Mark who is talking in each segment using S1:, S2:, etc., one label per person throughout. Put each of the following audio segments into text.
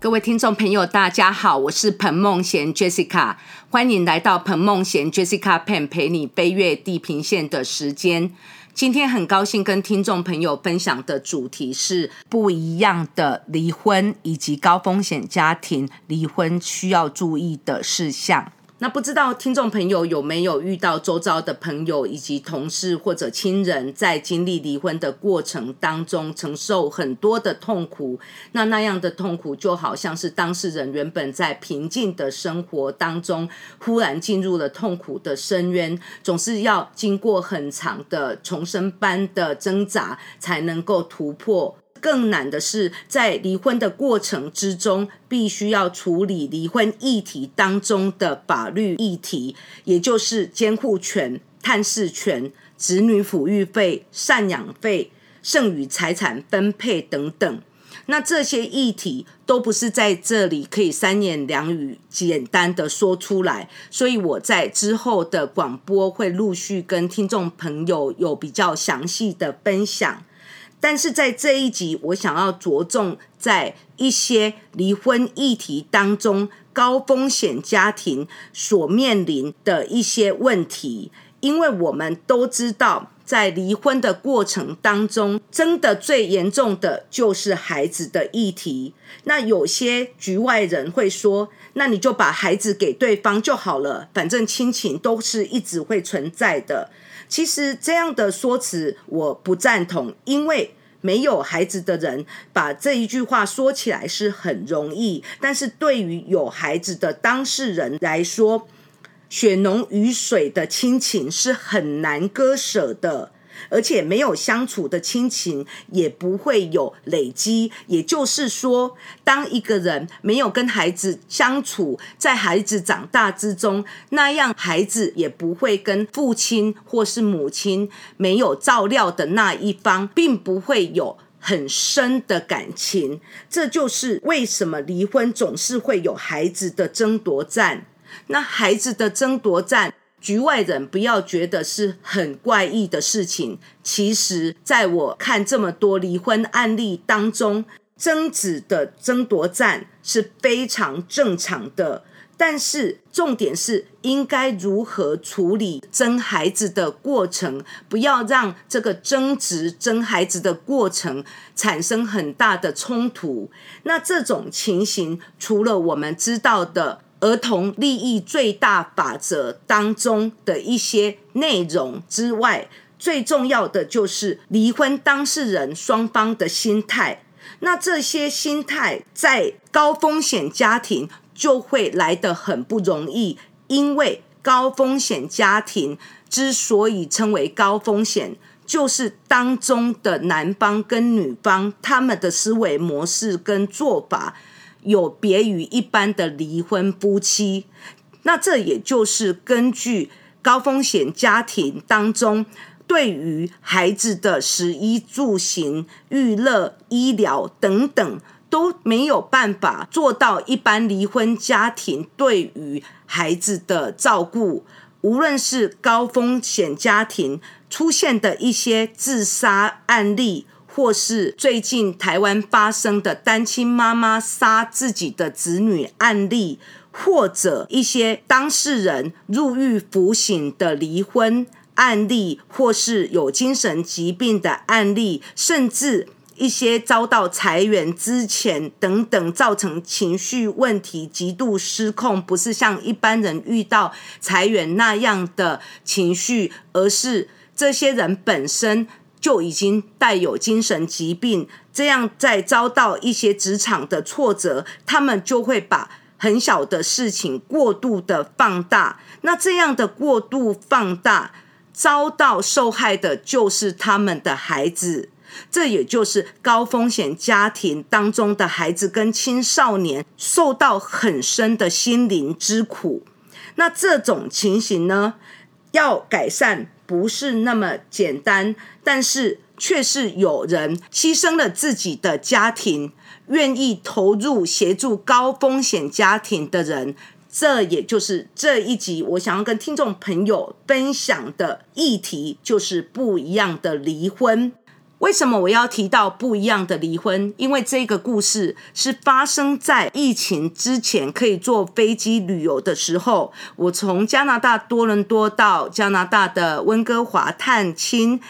S1: 各位听众朋友，大家好，我是彭梦贤 Jessica，欢迎来到彭梦贤 Jessica Pen 陪你飞越地平线的时间。今天很高兴跟听众朋友分享的主题是不一样的离婚以及高风险家庭离婚需要注意的事项。那不知道听众朋友有没有遇到周遭的朋友以及同事或者亲人，在经历离婚的过程当中，承受很多的痛苦。那那样的痛苦，就好像是当事人原本在平静的生活当中，忽然进入了痛苦的深渊，总是要经过很长的重生般的挣扎，才能够突破。更难的是，在离婚的过程之中，必须要处理离婚议题当中的法律议题，也就是监护权、探视权、子女抚育费、赡养费、剩余财产分配等等。那这些议题都不是在这里可以三言两语简单的说出来，所以我在之后的广播会陆续跟听众朋友有比较详细的分享。但是在这一集，我想要着重在一些离婚议题当中，高风险家庭所面临的一些问题，因为我们都知道，在离婚的过程当中，真的最严重的就是孩子的议题。那有些局外人会说，那你就把孩子给对方就好了，反正亲情都是一直会存在的。其实这样的说辞我不赞同，因为没有孩子的人把这一句话说起来是很容易，但是对于有孩子的当事人来说，血浓于水的亲情是很难割舍的。而且没有相处的亲情也不会有累积，也就是说，当一个人没有跟孩子相处，在孩子长大之中，那样孩子也不会跟父亲或是母亲没有照料的那一方，并不会有很深的感情。这就是为什么离婚总是会有孩子的争夺战。那孩子的争夺战。局外人不要觉得是很怪异的事情，其实在我看这么多离婚案例当中，争子的争夺战是非常正常的。但是重点是应该如何处理争孩子的过程，不要让这个争执争孩子的过程产生很大的冲突。那这种情形，除了我们知道的。儿童利益最大法则当中的一些内容之外，最重要的就是离婚当事人双方的心态。那这些心态在高风险家庭就会来得很不容易，因为高风险家庭之所以称为高风险，就是当中的男方跟女方他们的思维模式跟做法。有别于一般的离婚夫妻，那这也就是根据高风险家庭当中对于孩子的食衣住行、娱乐、医疗等等都没有办法做到一般离婚家庭对于孩子的照顾，无论是高风险家庭出现的一些自杀案例。或是最近台湾发生的单亲妈妈杀自己的子女案例，或者一些当事人入狱服刑的离婚案例，或是有精神疾病的案例，甚至一些遭到裁员之前等等，造成情绪问题极度失控，不是像一般人遇到裁员那样的情绪，而是这些人本身。就已经带有精神疾病，这样在遭到一些职场的挫折，他们就会把很小的事情过度的放大。那这样的过度放大，遭到受害的就是他们的孩子。这也就是高风险家庭当中的孩子跟青少年受到很深的心灵之苦。那这种情形呢，要改善。不是那么简单，但是却是有人牺牲了自己的家庭，愿意投入协助高风险家庭的人。这也就是这一集我想要跟听众朋友分享的议题，就是不一样的离婚。为什么我要提到不一样的离婚？因为这个故事是发生在疫情之前，可以坐飞机旅游的时候。我从加拿大多伦多到加拿大的温哥华探亲。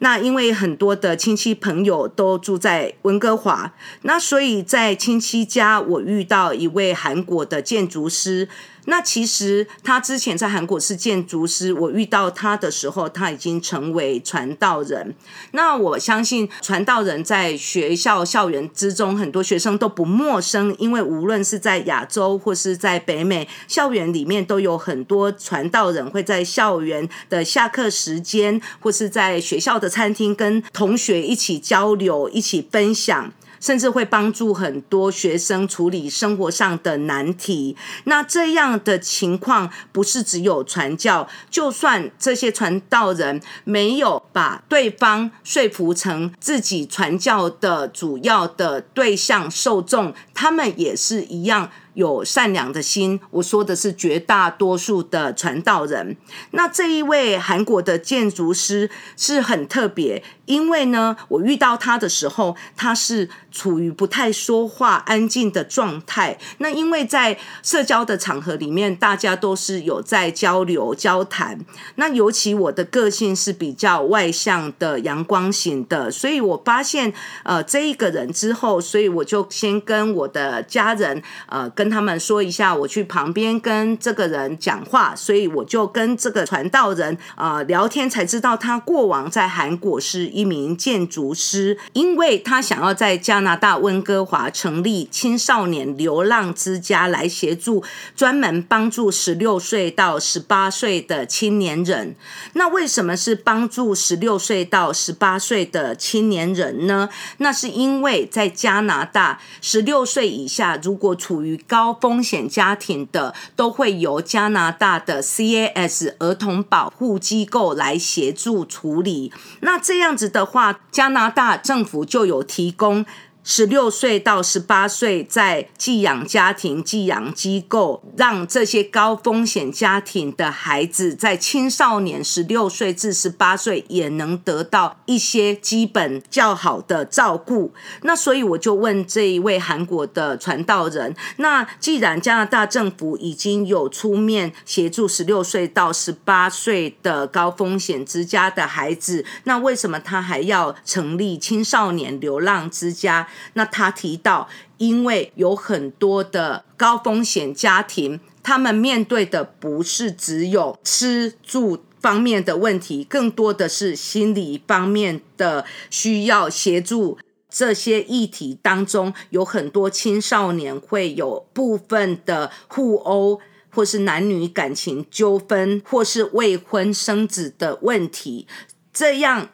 S1: 那因为很多的亲戚朋友都住在温哥华，那所以在亲戚家，我遇到一位韩国的建筑师。那其实他之前在韩国是建筑师，我遇到他的时候，他已经成为传道人。那我相信传道人在学校校园之中，很多学生都不陌生，因为无论是在亚洲或是在北美，校园里面都有很多传道人会在校园的下课时间，或是在学校的餐厅跟同学一起交流、一起分享。甚至会帮助很多学生处理生活上的难题。那这样的情况不是只有传教，就算这些传道人没有把对方说服成自己传教的主要的对象受众，他们也是一样。有善良的心，我说的是绝大多数的传道人。那这一位韩国的建筑师是很特别，因为呢，我遇到他的时候，他是处于不太说话、安静的状态。那因为在社交的场合里面，大家都是有在交流、交谈。那尤其我的个性是比较外向的、阳光型的，所以我发现呃这一个人之后，所以我就先跟我的家人呃跟。他们说一下，我去旁边跟这个人讲话，所以我就跟这个传道人啊聊天，才知道他过往在韩国是一名建筑师，因为他想要在加拿大温哥华成立青少年流浪之家，来协助专门帮助十六岁到十八岁的青年人。那为什么是帮助十六岁到十八岁的青年人呢？那是因为在加拿大，十六岁以下如果处于高高风险家庭的都会由加拿大的 CAS 儿童保护机构来协助处理。那这样子的话，加拿大政府就有提供。十六岁到十八岁，在寄养家庭、寄养机构，让这些高风险家庭的孩子，在青少年十六岁至十八岁，也能得到一些基本较好的照顾。那所以我就问这一位韩国的传道人：那既然加拿大政府已经有出面协助十六岁到十八岁的高风险之家的孩子，那为什么他还要成立青少年流浪之家？那他提到，因为有很多的高风险家庭，他们面对的不是只有吃住方面的问题，更多的是心理方面的需要协助。这些议题当中，有很多青少年会有部分的互殴，或是男女感情纠纷，或是未婚生子的问题，这样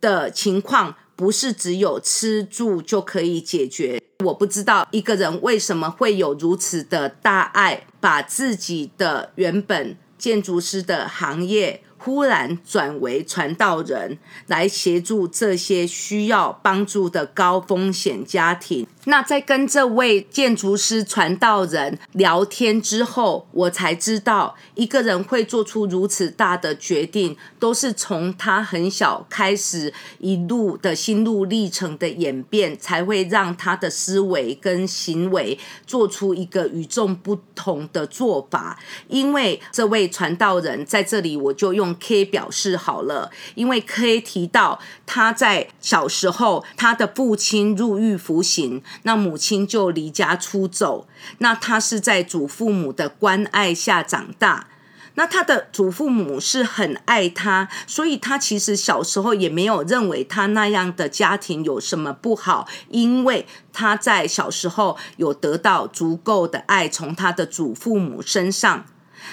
S1: 的情况。不是只有吃住就可以解决。我不知道一个人为什么会有如此的大爱，把自己的原本建筑师的行业。忽然转为传道人，来协助这些需要帮助的高风险家庭。那在跟这位建筑师传道人聊天之后，我才知道，一个人会做出如此大的决定，都是从他很小开始一路的心路历程的演变，才会让他的思维跟行为做出一个与众不同的做法。因为这位传道人在这里，我就用用。K 表示好了，因为 K 提到他在小时候，他的父亲入狱服刑，那母亲就离家出走，那他是在祖父母的关爱下长大，那他的祖父母是很爱他，所以他其实小时候也没有认为他那样的家庭有什么不好，因为他在小时候有得到足够的爱从他的祖父母身上。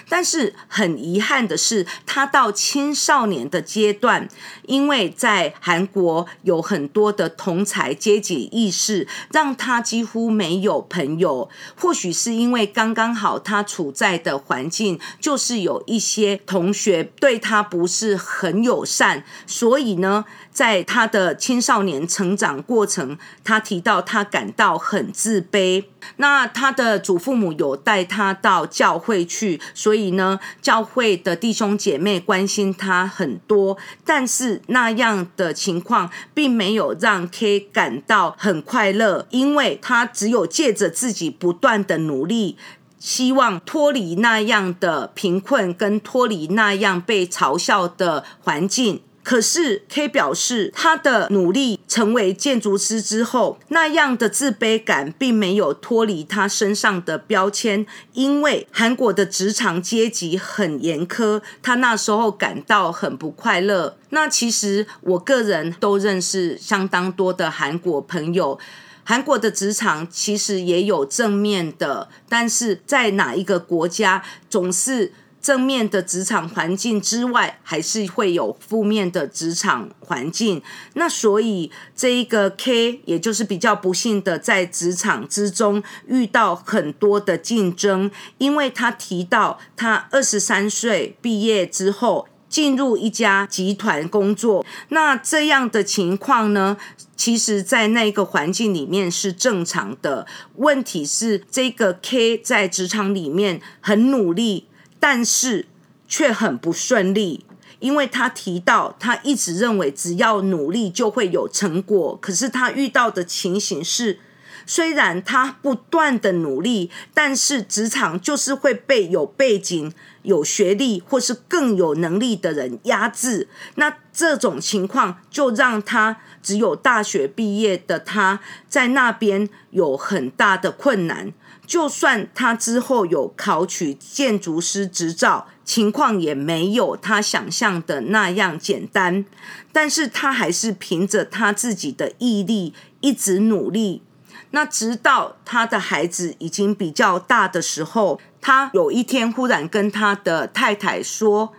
S1: 但是很遗憾的是，他到青少年的阶段，因为在韩国有很多的同才阶级意识，让他几乎没有朋友。或许是因为刚刚好他处在的环境，就是有一些同学对他不是很友善，所以呢。在他的青少年成长过程，他提到他感到很自卑。那他的祖父母有带他到教会去，所以呢，教会的弟兄姐妹关心他很多。但是那样的情况并没有让 K 感到很快乐，因为他只有借着自己不断的努力。希望脱离那样的贫困，跟脱离那样被嘲笑的环境。可是 K 表示，他的努力成为建筑师之后，那样的自卑感并没有脱离他身上的标签，因为韩国的职场阶级很严苛，他那时候感到很不快乐。那其实我个人都认识相当多的韩国朋友。韩国的职场其实也有正面的，但是在哪一个国家，总是正面的职场环境之外，还是会有负面的职场环境。那所以这一个 K，也就是比较不幸的，在职场之中遇到很多的竞争，因为他提到他二十三岁毕业之后。进入一家集团工作，那这样的情况呢？其实，在那个环境里面是正常的。问题是，这个 K 在职场里面很努力，但是却很不顺利，因为他提到他一直认为只要努力就会有成果，可是他遇到的情形是。虽然他不断的努力，但是职场就是会被有背景、有学历或是更有能力的人压制。那这种情况就让他只有大学毕业的他在那边有很大的困难。就算他之后有考取建筑师执照，情况也没有他想象的那样简单。但是他还是凭着他自己的毅力，一直努力。那直到他的孩子已经比较大的时候，他有一天忽然跟他的太太说，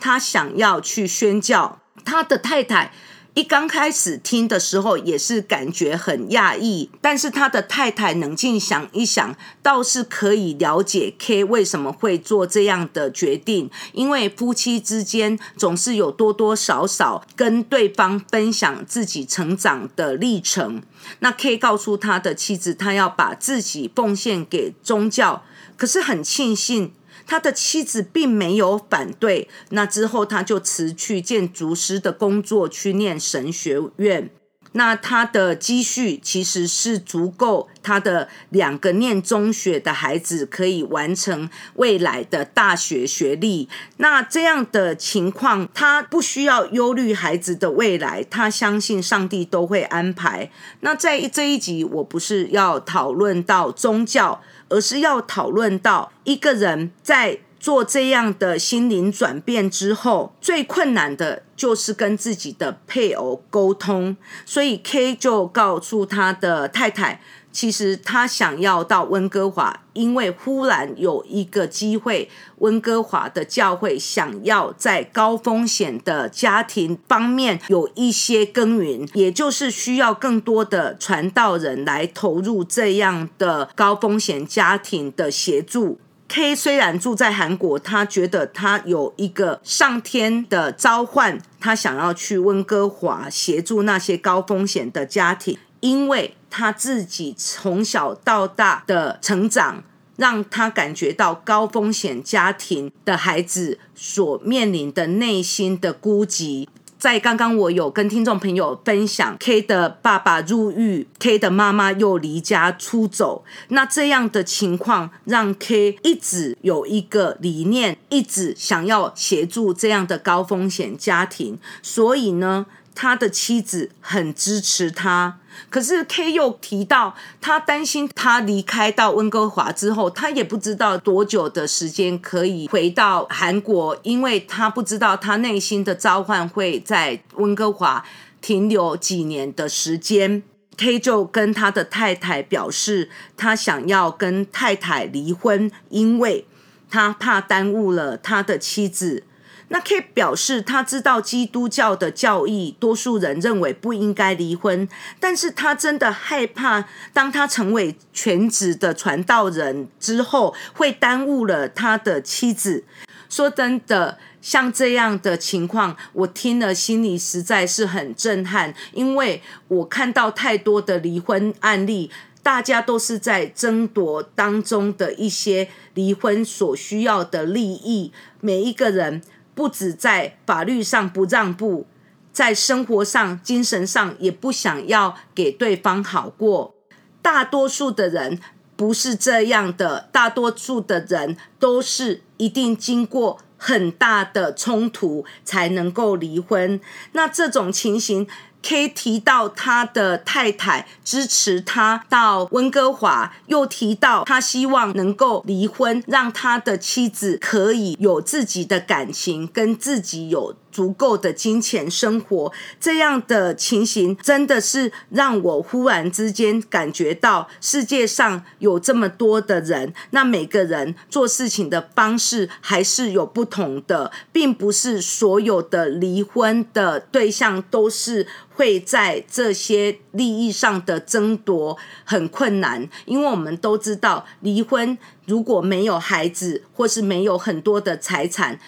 S1: 他想要去宣教。他的太太。一刚开始听的时候也是感觉很讶异，但是他的太太冷静想一想，倒是可以了解 K 为什么会做这样的决定，因为夫妻之间总是有多多少少跟对方分享自己成长的历程。那 K 告诉他的妻子，他要把自己奉献给宗教，可是很庆幸。他的妻子并没有反对，那之后他就辞去建筑师的工作，去念神学院。那他的积蓄其实是足够他的两个念中学的孩子可以完成未来的大学学历。那这样的情况，他不需要忧虑孩子的未来，他相信上帝都会安排。那在这一集，我不是要讨论到宗教。而是要讨论到一个人在做这样的心灵转变之后，最困难的就是跟自己的配偶沟通。所以 K 就告诉他的太太，其实他想要到温哥华，因为忽然有一个机会，温哥华的教会想要在高风险的家庭方面有一些耕耘，也就是需要更多的传道人来投入这样的高风险家庭的协助。K 虽然住在韩国，他觉得他有一个上天的召唤，他想要去温哥华协助那些高风险的家庭，因为他自己从小到大的成长，让他感觉到高风险家庭的孩子所面临的内心的孤寂。在刚刚，我有跟听众朋友分享，K 的爸爸入狱，K 的妈妈又离家出走。那这样的情况，让 K 一直有一个理念，一直想要协助这样的高风险家庭。所以呢。他的妻子很支持他，可是 K 又提到，他担心他离开到温哥华之后，他也不知道多久的时间可以回到韩国，因为他不知道他内心的召唤会在温哥华停留几年的时间。K 就跟他的太太表示，他想要跟太太离婚，因为他怕耽误了他的妻子。那 K 表示，他知道基督教的教义，多数人认为不应该离婚，但是他真的害怕，当他成为全职的传道人之后，会耽误了他的妻子。说真的，像这样的情况，我听了心里实在是很震撼，因为我看到太多的离婚案例。大家都是在争夺当中的一些离婚所需要的利益。每一个人不止在法律上不让步，在生活上、精神上也不想要给对方好过。大多数的人不是这样的，大多数的人都是一定经过很大的冲突才能够离婚。那这种情形。K 提到他的太太支持他到温哥华，又提到他希望能够离婚，让他的妻子可以有自己的感情，跟自己有。足够的金钱生活，这样的情形真的是让我忽然之间感觉到世界上有这么多的人，那每个人做事情的方式还是有不同的，并不是所有的离婚的对象都是会在这些利益上的争夺很困难，因为我们都知道，离婚如果没有孩子，或是没有很多的财产。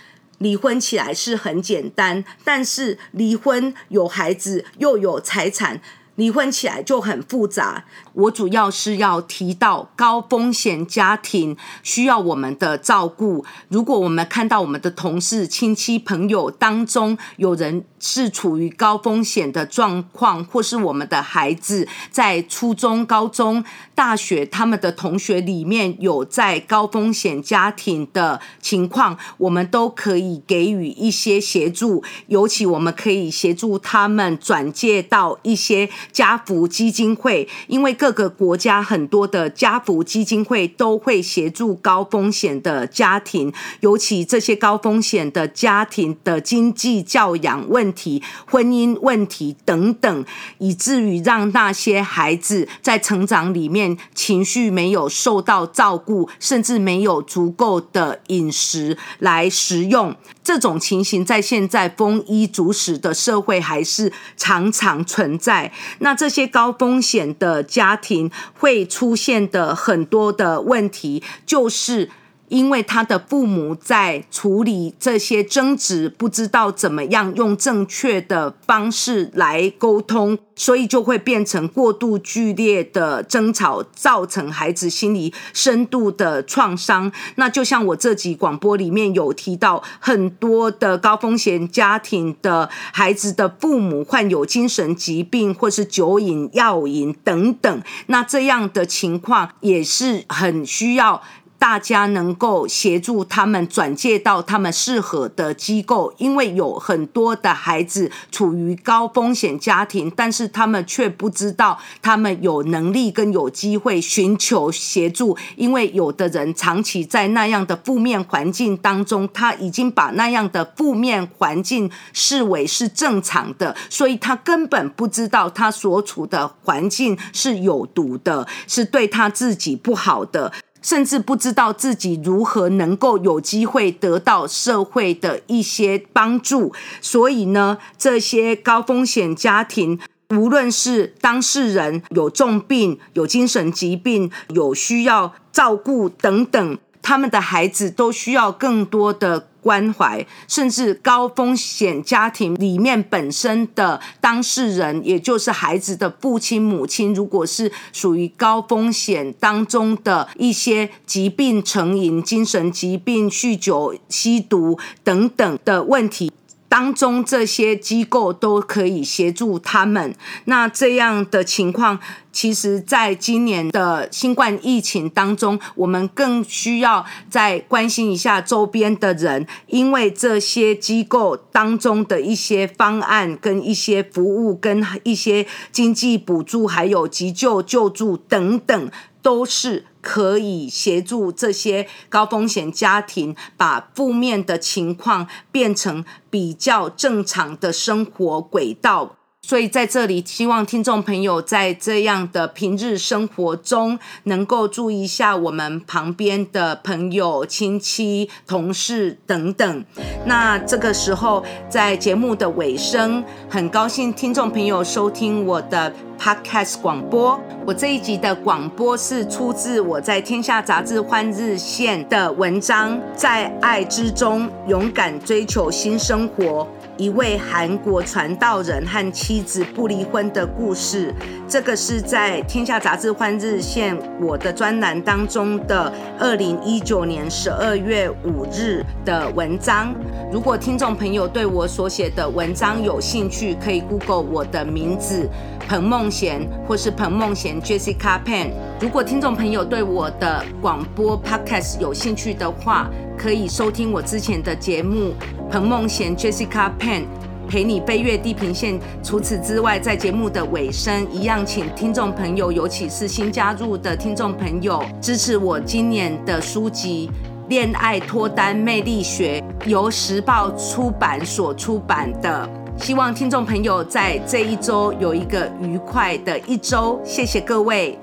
S1: 离婚起来是很简单，但是离婚有孩子又有财产。离婚起来就很复杂。我主要是要提到高风险家庭需要我们的照顾。如果我们看到我们的同事、亲戚、朋友当中有人是处于高风险的状况，或是我们的孩子在初中、高中、大学，他们的同学里面有在高风险家庭的情况，我们都可以给予一些协助。尤其我们可以协助他们转介到一些。家福基金会，因为各个国家很多的家福基金会都会协助高风险的家庭，尤其这些高风险的家庭的经济、教养问题、婚姻问题等等，以至于让那些孩子在成长里面情绪没有受到照顾，甚至没有足够的饮食来食用。这种情形在现在丰衣足食的社会还是常常存在。那这些高风险的家家庭会出现的很多的问题，就是。因为他的父母在处理这些争执，不知道怎么样用正确的方式来沟通，所以就会变成过度剧烈的争吵，造成孩子心理深度的创伤。那就像我这集广播里面有提到，很多的高风险家庭的孩子的父母患有精神疾病，或是酒瘾、药瘾等等，那这样的情况也是很需要。大家能够协助他们转介到他们适合的机构，因为有很多的孩子处于高风险家庭，但是他们却不知道他们有能力跟有机会寻求协助，因为有的人长期在那样的负面环境当中，他已经把那样的负面环境视为是正常的，所以他根本不知道他所处的环境是有毒的，是对他自己不好的。甚至不知道自己如何能够有机会得到社会的一些帮助，所以呢，这些高风险家庭，无论是当事人有重病、有精神疾病、有需要照顾等等。他们的孩子都需要更多的关怀，甚至高风险家庭里面本身的当事人，也就是孩子的父亲、母亲，如果是属于高风险当中的一些疾病成瘾、精神疾病、酗酒、吸毒等等的问题。当中这些机构都可以协助他们。那这样的情况，其实在今年的新冠疫情当中，我们更需要再关心一下周边的人，因为这些机构当中的一些方案、跟一些服务、跟一些经济补助，还有急救救助等等，都是。可以协助这些高风险家庭把负面的情况变成比较正常的生活轨道。所以在这里，希望听众朋友在这样的平日生活中，能够注意一下我们旁边的朋友、亲戚、同事等等。那这个时候，在节目的尾声，很高兴听众朋友收听我的 Podcast 广播。我这一集的广播是出自我在《天下杂志》换日线的文章，在爱之中勇敢追求新生活。一位韩国传道人和妻子不离婚的故事。这个是在《天下杂志》换日线我的专栏当中的二零一九年十二月五日的文章。如果听众朋友对我所写的文章有兴趣，可以 Google 我的名字彭梦贤，或是彭梦贤 Jessica Pan。如果听众朋友对我的广播 Podcast 有兴趣的话，可以收听我之前的节目彭梦贤 Jessica Pan 陪你飞越地平线。除此之外，在节目的尾声，一样请听众朋友，尤其是新加入的听众朋友，支持我今年的书籍《恋爱脱单魅力学》，由时报出版所出版的。希望听众朋友在这一周有一个愉快的一周，谢谢各位。